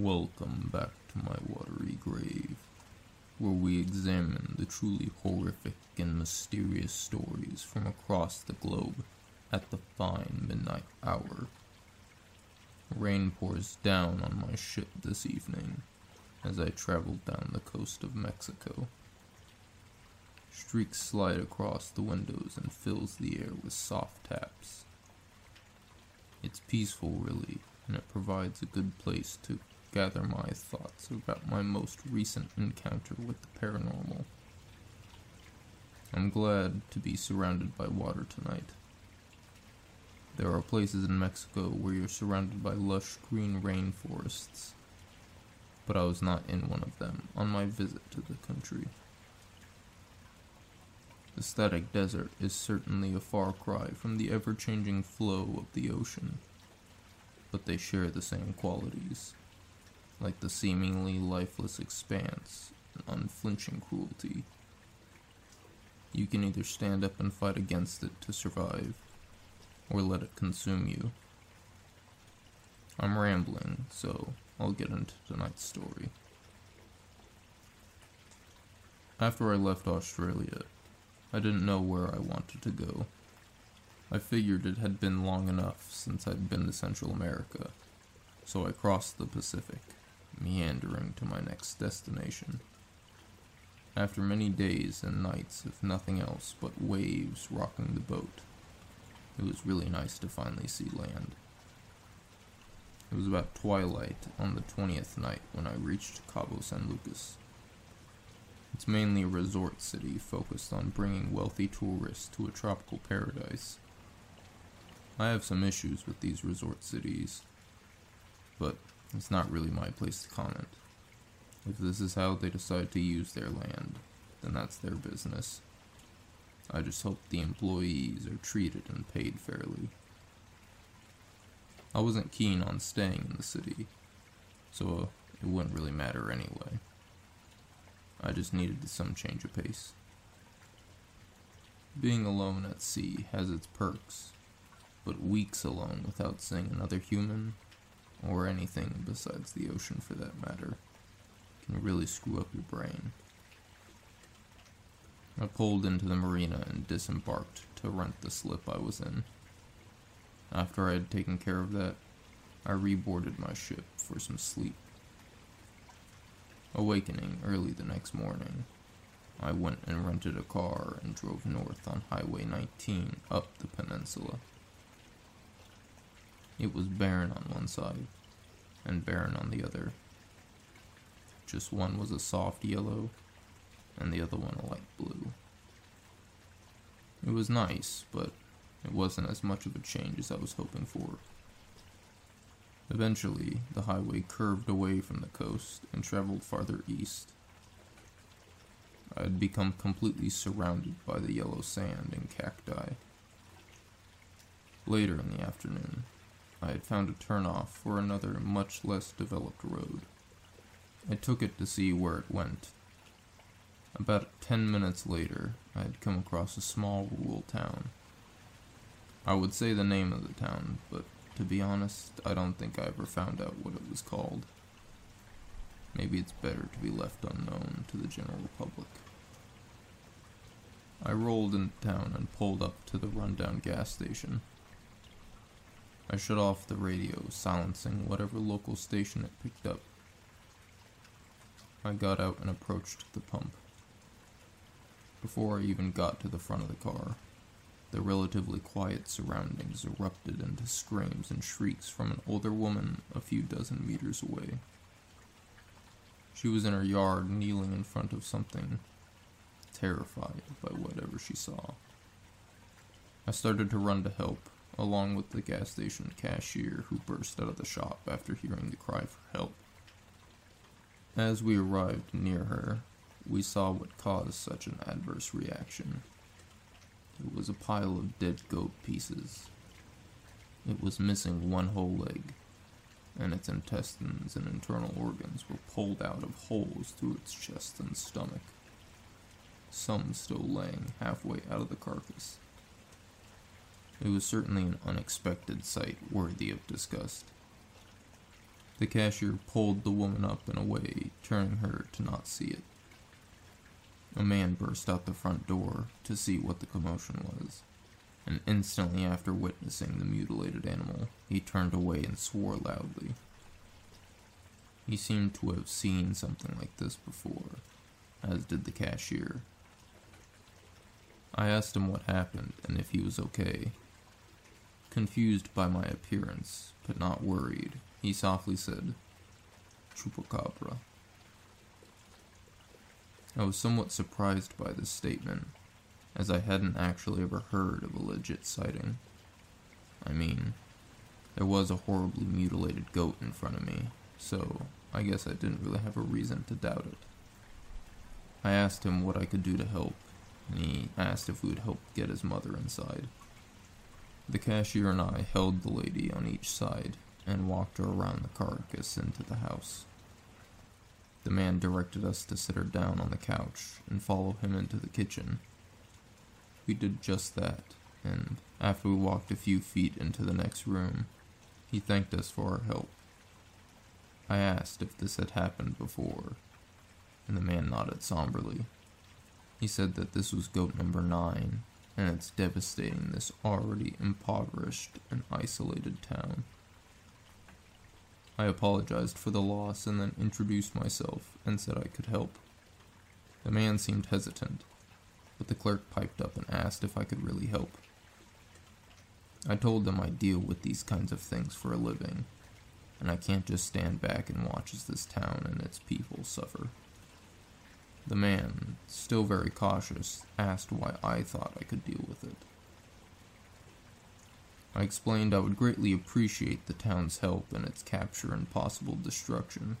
Welcome back to my watery grave, where we examine the truly horrific and mysterious stories from across the globe at the fine midnight hour. Rain pours down on my ship this evening as I travel down the coast of Mexico. Streaks slide across the windows and fills the air with soft taps. It's peaceful, really, and it provides a good place to gather my thoughts about my most recent encounter with the paranormal. I'm glad to be surrounded by water tonight. There are places in Mexico where you're surrounded by lush green rainforests, but I was not in one of them on my visit to the country. The static desert is certainly a far cry from the ever changing flow of the ocean, but they share the same qualities like the seemingly lifeless expanse and unflinching cruelty. You can either stand up and fight against it to survive, or let it consume you. I'm rambling, so I'll get into tonight's story. After I left Australia, I didn't know where I wanted to go. I figured it had been long enough since I'd been to Central America, so I crossed the Pacific meandering to my next destination. After many days and nights of nothing else but waves rocking the boat, it was really nice to finally see land. It was about twilight on the 20th night when I reached Cabo San Lucas. It's mainly a resort city focused on bringing wealthy tourists to a tropical paradise. I have some issues with these resort cities, but it's not really my place to comment. If this is how they decide to use their land, then that's their business. I just hope the employees are treated and paid fairly. I wasn't keen on staying in the city, so uh, it wouldn't really matter anyway. I just needed some change of pace. Being alone at sea has its perks, but weeks alone without seeing another human or anything besides the ocean for that matter, can really screw up your brain. I pulled into the marina and disembarked to rent the slip I was in. After I had taken care of that, I reboarded my ship for some sleep. Awakening early the next morning, I went and rented a car and drove north on Highway 19 up the peninsula. It was barren on one side and barren on the other. Just one was a soft yellow and the other one a light blue. It was nice, but it wasn't as much of a change as I was hoping for. Eventually, the highway curved away from the coast and traveled farther east. I had become completely surrounded by the yellow sand and cacti. Later in the afternoon, I had found a turnoff for another much less developed road. I took it to see where it went. About ten minutes later, I had come across a small rural town. I would say the name of the town, but to be honest, I don't think I ever found out what it was called. Maybe it's better to be left unknown to the general public. I rolled into town and pulled up to the rundown gas station. I shut off the radio, silencing whatever local station it picked up. I got out and approached the pump. Before I even got to the front of the car, the relatively quiet surroundings erupted into screams and shrieks from an older woman a few dozen meters away. She was in her yard, kneeling in front of something, terrified by whatever she saw. I started to run to help, along with the gas station cashier who burst out of the shop after hearing the cry for help. As we arrived near her, we saw what caused such an adverse reaction. It was a pile of dead goat pieces. It was missing one whole leg, and its intestines and internal organs were pulled out of holes through its chest and stomach, some still laying halfway out of the carcass. It was certainly an unexpected sight worthy of disgust. The cashier pulled the woman up and away, turning her to not see it. A man burst out the front door to see what the commotion was, and instantly after witnessing the mutilated animal, he turned away and swore loudly. He seemed to have seen something like this before, as did the cashier. I asked him what happened and if he was okay. Confused by my appearance, but not worried, he softly said, Chupacabra. I was somewhat surprised by this statement, as I hadn't actually ever heard of a legit sighting. I mean, there was a horribly mutilated goat in front of me, so I guess I didn't really have a reason to doubt it. I asked him what I could do to help, and he asked if we would help get his mother inside. The cashier and I held the lady on each side and walked her around the carcass into the house. The man directed us to sit her down on the couch and follow him into the kitchen. We did just that, and after we walked a few feet into the next room, he thanked us for our help. I asked if this had happened before, and the man nodded somberly. He said that this was goat number nine, and it's devastating this already impoverished and isolated town. I apologized for the loss and then introduced myself and said I could help. The man seemed hesitant, but the clerk piped up and asked if I could really help. I told them I deal with these kinds of things for a living, and I can't just stand back and watch as this town and its people suffer. The man, still very cautious, asked why I thought I could deal with it. I explained I would greatly appreciate the town's help in its capture and possible destruction,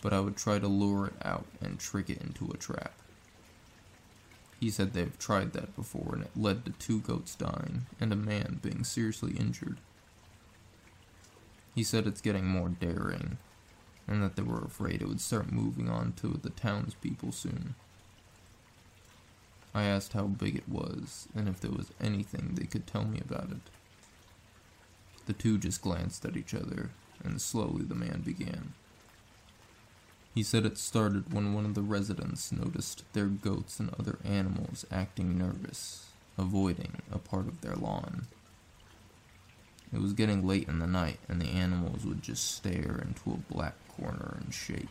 but I would try to lure it out and trick it into a trap. He said they have tried that before and it led to two goats dying and a man being seriously injured. He said it's getting more daring, and that they were afraid it would start moving on to the townspeople soon. I asked how big it was and if there was anything they could tell me about it. The two just glanced at each other, and slowly the man began. He said it started when one of the residents noticed their goats and other animals acting nervous, avoiding a part of their lawn. It was getting late in the night, and the animals would just stare into a black corner and shake.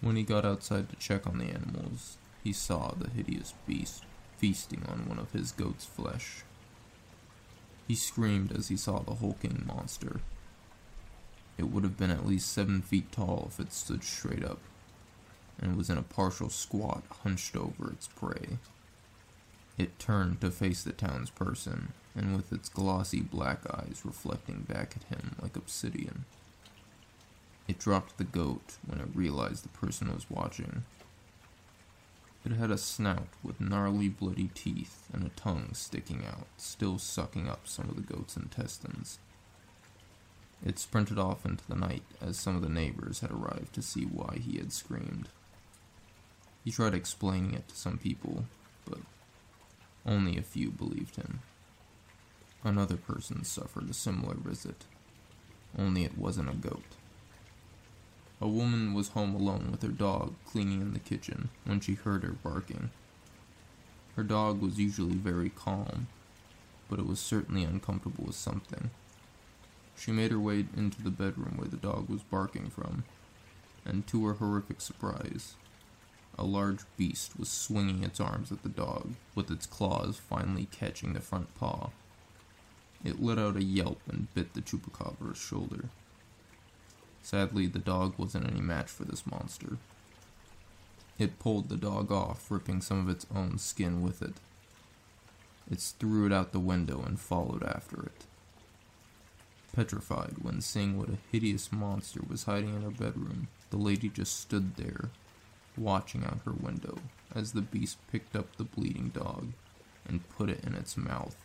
When he got outside to check on the animals, he saw the hideous beast feasting on one of his goat's flesh. He screamed as he saw the hulking monster. It would have been at least seven feet tall if it stood straight up, and was in a partial squat hunched over its prey. It turned to face the townsperson, and with its glossy black eyes reflecting back at him like obsidian. It dropped the goat when it realized the person was watching it had a snout with gnarly bloody teeth and a tongue sticking out, still sucking up some of the goat's intestines. It sprinted off into the night as some of the neighbors had arrived to see why he had screamed. He tried explaining it to some people, but only a few believed him. Another person suffered a similar visit, only it wasn't a goat. A woman was home alone with her dog cleaning in the kitchen when she heard her barking. Her dog was usually very calm, but it was certainly uncomfortable with something. She made her way into the bedroom where the dog was barking from, and to her horrific surprise, a large beast was swinging its arms at the dog, with its claws finally catching the front paw. It let out a yelp and bit the chupacabra's shoulder. Sadly, the dog wasn't any match for this monster. It pulled the dog off, ripping some of its own skin with it. It threw it out the window and followed after it. Petrified when seeing what a hideous monster was hiding in her bedroom, the lady just stood there, watching out her window as the beast picked up the bleeding dog and put it in its mouth.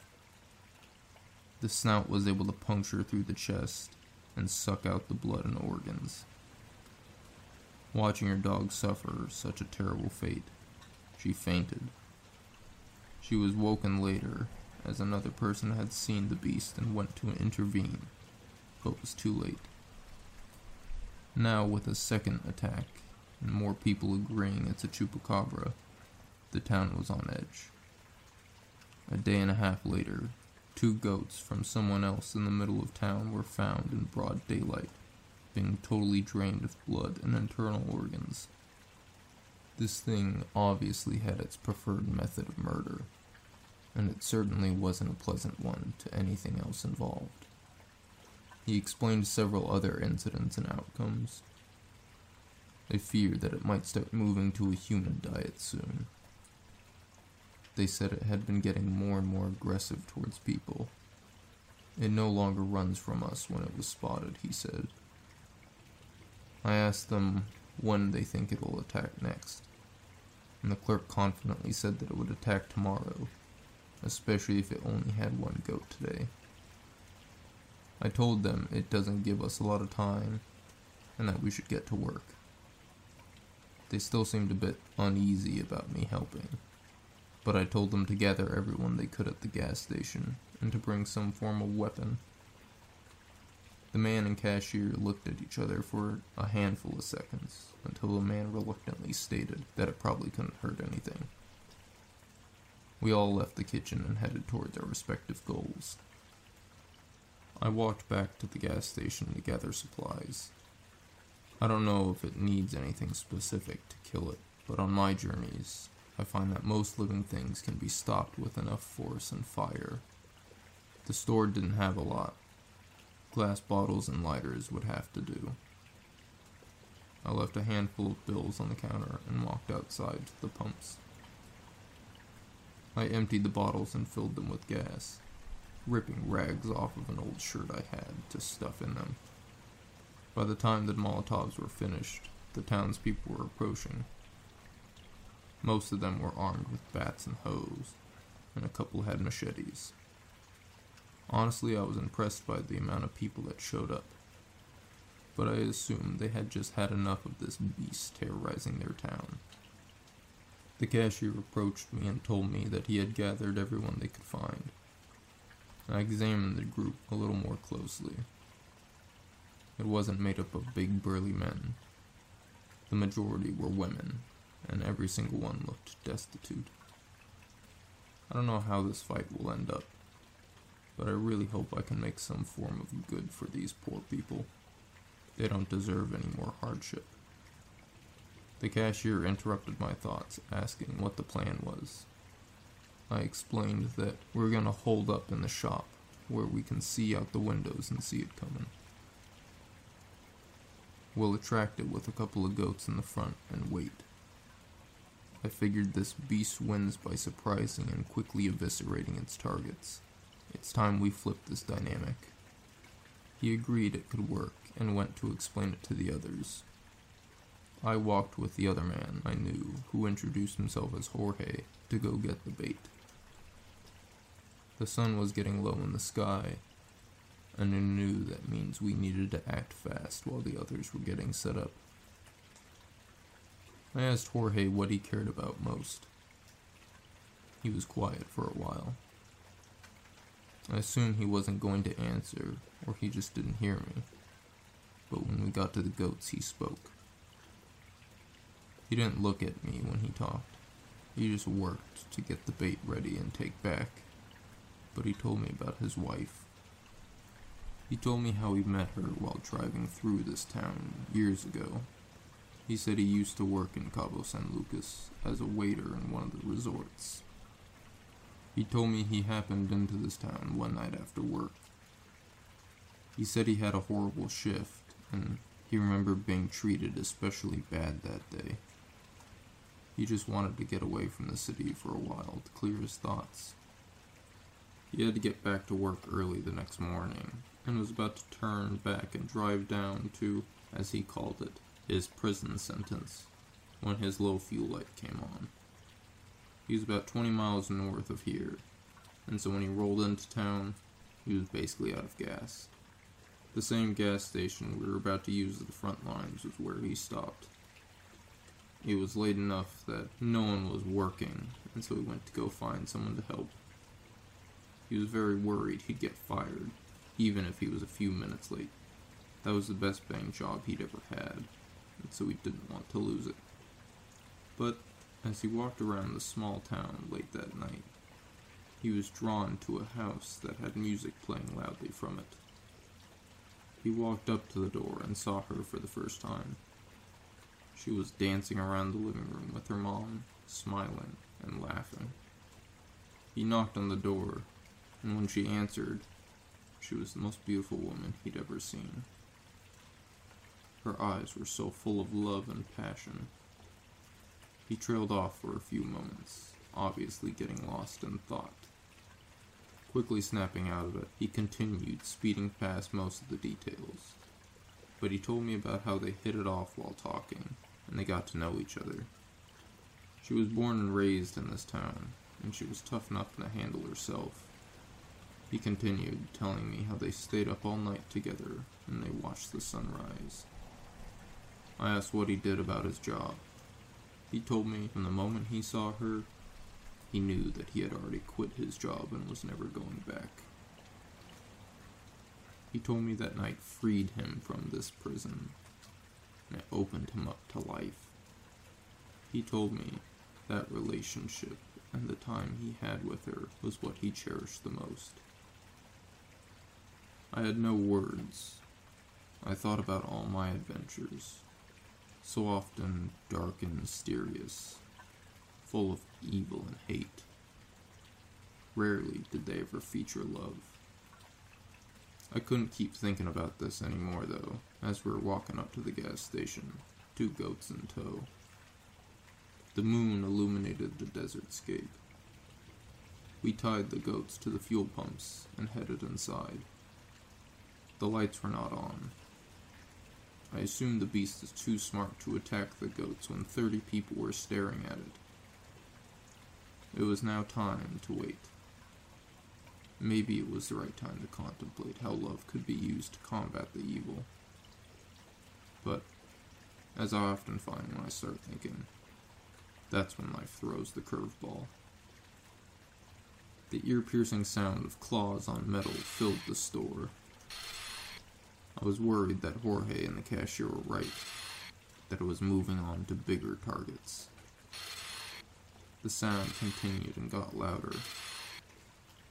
The snout was able to puncture through the chest, and suck out the blood and organs. Watching her dog suffer such a terrible fate, she fainted. She was woken later as another person had seen the beast and went to intervene, but was too late. Now, with a second attack, and more people agreeing it's a chupacabra, the town was on edge. A day and a half later, two goats from someone else in the middle of town were found in broad daylight, being totally drained of blood and internal organs. This thing obviously had its preferred method of murder, and it certainly wasn't a pleasant one to anything else involved. He explained several other incidents and outcomes. They fear that it might start moving to a human diet soon. They said it had been getting more and more aggressive towards people. It no longer runs from us when it was spotted, he said. I asked them when they think it will attack next and the clerk confidently said that it would attack tomorrow, especially if it only had one goat today. I told them it doesn't give us a lot of time and that we should get to work. They still seemed a bit uneasy about me helping, but I told them to gather everyone they could at the gas station and to bring some form of weapon. The man and cashier looked at each other for a handful of seconds until the man reluctantly stated that it probably couldn't hurt anything. We all left the kitchen and headed toward our respective goals. I walked back to the gas station to gather supplies. I don't know if it needs anything specific to kill it, but on my journeys, I find that most living things can be stopped with enough force and fire. The store didn't have a lot, Glass bottles and lighters would have to do. I left a handful of bills on the counter and walked outside to the pumps. I emptied the bottles and filled them with gas, ripping rags off of an old shirt I had to stuff in them. By the time the Molotovs were finished, the townspeople were approaching. Most of them were armed with bats and hoes, and a couple had machetes. Honestly, I was impressed by the amount of people that showed up. But I assumed they had just had enough of this beast terrorizing their town. The cashier approached me and told me that he had gathered everyone they could find. I examined the group a little more closely. It wasn't made up of big burly men. The majority were women, and every single one looked destitute. I don't know how this fight will end up but I really hope I can make some form of good for these poor people. They don't deserve any more hardship. The cashier interrupted my thoughts, asking what the plan was. I explained that we're gonna hold up in the shop, where we can see out the windows and see it coming. We'll attract it with a couple of goats in the front and wait. I figured this beast wins by surprising and quickly eviscerating its targets. It's time we flipped this dynamic. He agreed it could work and went to explain it to the others. I walked with the other man I knew, who introduced himself as Jorge, to go get the bait. The sun was getting low in the sky, and I knew that means we needed to act fast while the others were getting set up. I asked Jorge what he cared about most. He was quiet for a while. I assumed he wasn't going to answer, or he just didn't hear me. But when we got to the goats, he spoke. He didn't look at me when he talked. He just worked to get the bait ready and take back. But he told me about his wife. He told me how he met her while driving through this town years ago. He said he used to work in Cabo San Lucas as a waiter in one of the resorts. He told me he happened into this town one night after work. He said he had a horrible shift, and he remembered being treated especially bad that day. He just wanted to get away from the city for a while to clear his thoughts. He had to get back to work early the next morning, and was about to turn back and drive down to, as he called it, his prison sentence, when his low fuel light came on. He was about 20 miles north of here, and so when he rolled into town, he was basically out of gas. The same gas station we were about to use at the front lines was where he stopped. It was late enough that no one was working, and so he went to go find someone to help. He was very worried he'd get fired, even if he was a few minutes late. That was the best bang job he'd ever had, and so he didn't want to lose it. But as he walked around the small town late that night, he was drawn to a house that had music playing loudly from it. He walked up to the door and saw her for the first time. She was dancing around the living room with her mom, smiling and laughing. He knocked on the door, and when she answered, she was the most beautiful woman he'd ever seen. Her eyes were so full of love and passion. He trailed off for a few moments, obviously getting lost in thought. Quickly snapping out of it, he continued, speeding past most of the details. But he told me about how they hit it off while talking, and they got to know each other. She was born and raised in this town, and she was tough enough to handle herself. He continued, telling me how they stayed up all night together and they watched the sunrise. I asked what he did about his job. He told me from the moment he saw her, he knew that he had already quit his job and was never going back. He told me that night freed him from this prison, and it opened him up to life. He told me that relationship and the time he had with her was what he cherished the most. I had no words. I thought about all my adventures, so often dark and mysterious, full of evil and hate. Rarely did they ever feature love. I couldn't keep thinking about this anymore, though, as we were walking up to the gas station, two goats in tow. The moon illuminated the desert scape. We tied the goats to the fuel pumps and headed inside. The lights were not on. I assumed the beast is too smart to attack the goats when thirty people were staring at it. It was now time to wait. Maybe it was the right time to contemplate how love could be used to combat the evil. But, as I often find when I start thinking, that's when life throws the curveball. The ear piercing sound of claws on metal filled the store. I was worried that Jorge and the cashier were right, that it was moving on to bigger targets. The sound continued and got louder.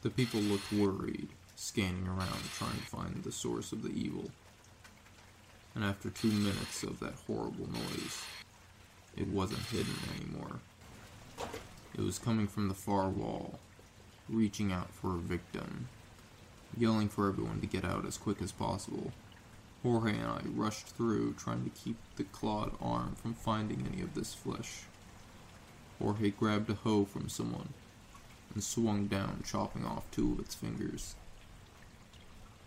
The people looked worried, scanning around trying to find the source of the evil. And after two minutes of that horrible noise, it wasn't hidden anymore. It was coming from the far wall, reaching out for a victim, yelling for everyone to get out as quick as possible. Jorge and I rushed through, trying to keep the clawed arm from finding any of this flesh. Jorge grabbed a hoe from someone and swung down, chopping off two of its fingers.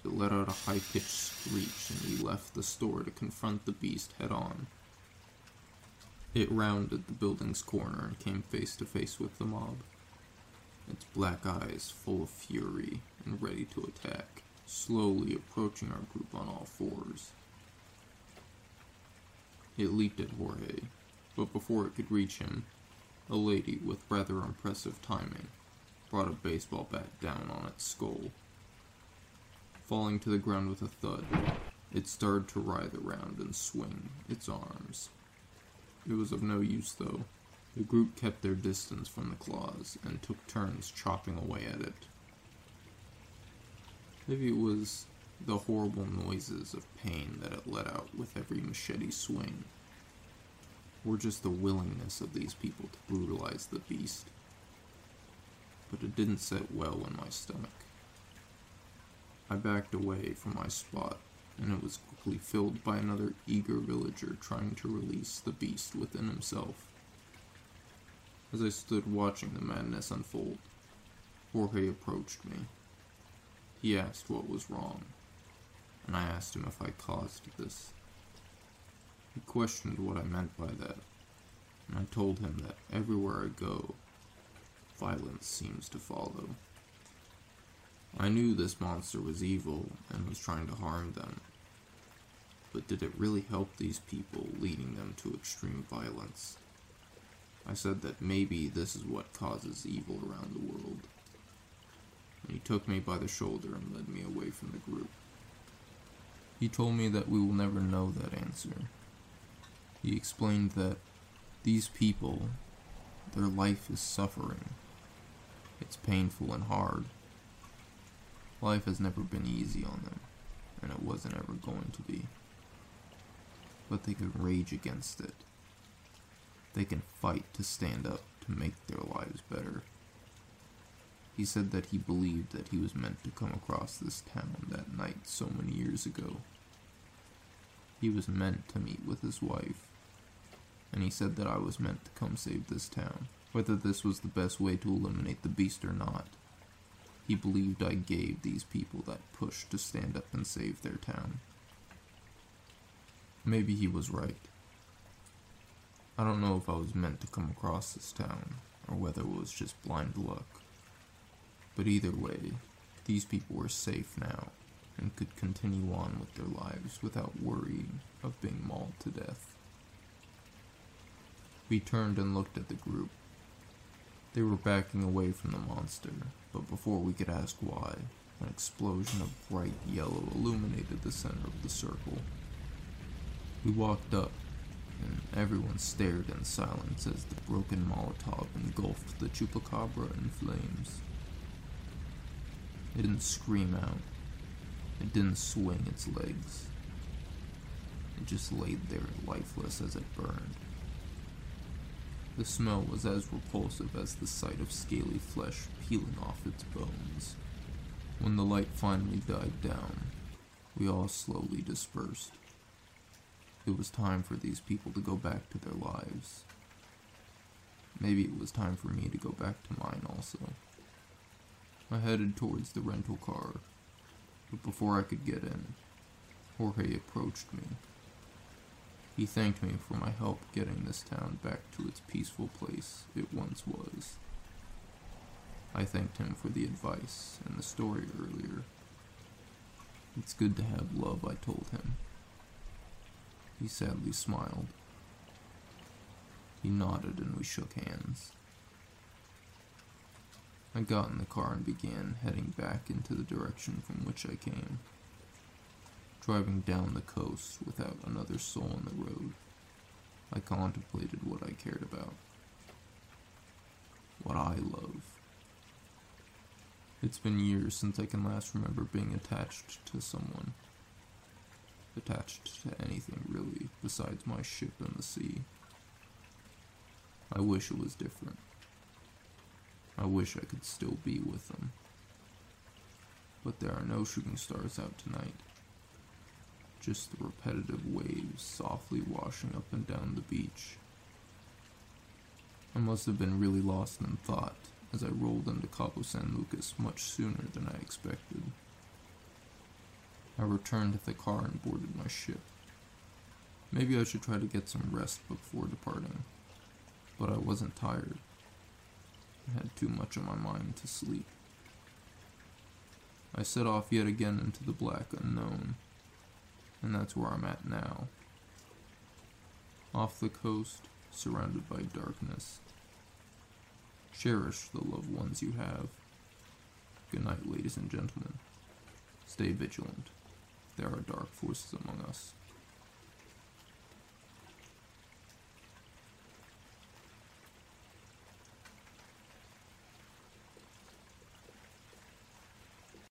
It let out a high pitched screech, and we left the store to confront the beast head on. It rounded the building's corner and came face to face with the mob, its black eyes full of fury and ready to attack, slowly approaching our group on all fours. It leaped at Jorge, but before it could reach him, a lady with rather impressive timing brought a baseball bat down on its skull. Falling to the ground with a thud, it started to writhe around and swing its arms, it was of no use, though. The group kept their distance from the claws and took turns chopping away at it. Maybe it was the horrible noises of pain that it let out with every machete swing, or just the willingness of these people to brutalize the beast. But it didn't sit well in my stomach. I backed away from my spot and it was quickly filled by another eager villager trying to release the beast within himself. As I stood watching the madness unfold, Jorge approached me. He asked what was wrong, and I asked him if I caused this. He questioned what I meant by that, and I told him that everywhere I go, violence seems to follow. I knew this monster was evil and was trying to harm them, but did it really help these people, leading them to extreme violence? I said that maybe this is what causes evil around the world. He took me by the shoulder and led me away from the group. He told me that we will never know that answer. He explained that these people, their life is suffering. It's painful and hard. Life has never been easy on them, and it wasn't ever going to be. But they can rage against it. They can fight to stand up to make their lives better. He said that he believed that he was meant to come across this town that night so many years ago. He was meant to meet with his wife, and he said that I was meant to come save this town. Whether this was the best way to eliminate the beast or not, he believed I gave these people that push to stand up and save their town. Maybe he was right. I don't know if I was meant to come across this town, or whether it was just blind luck. But either way, these people were safe now, and could continue on with their lives without worrying of being mauled to death. We turned and looked at the group. They were backing away from the monster, but before we could ask why, an explosion of bright yellow illuminated the center of the circle. We walked up, and everyone stared in silence as the broken Molotov engulfed the chupacabra in flames. It didn't scream out. It didn't swing its legs. It just laid there lifeless as it burned. The smell was as repulsive as the sight of scaly flesh peeling off its bones. When the light finally died down, we all slowly dispersed. It was time for these people to go back to their lives. Maybe it was time for me to go back to mine also. I headed towards the rental car, but before I could get in, Jorge approached me. He thanked me for my help getting this town back to its peaceful place it once was. I thanked him for the advice and the story earlier. It's good to have love, I told him. He sadly smiled. He nodded and we shook hands. I got in the car and began heading back into the direction from which I came. Driving down the coast without another soul on the road, I contemplated what I cared about. What I love. It's been years since I can last remember being attached to someone. Attached to anything, really, besides my ship and the sea. I wish it was different. I wish I could still be with them. But there are no shooting stars out tonight. Just the repetitive waves softly washing up and down the beach. I must have been really lost in thought as I rolled into Cabo San Lucas much sooner than I expected. I returned to the car and boarded my ship. Maybe I should try to get some rest before departing, but I wasn't tired. I had too much on my mind to sleep. I set off yet again into the black unknown, and that's where I'm at now. Off the coast, surrounded by darkness. Cherish the loved ones you have. Good night, ladies and gentlemen. Stay vigilant. There are dark forces among us.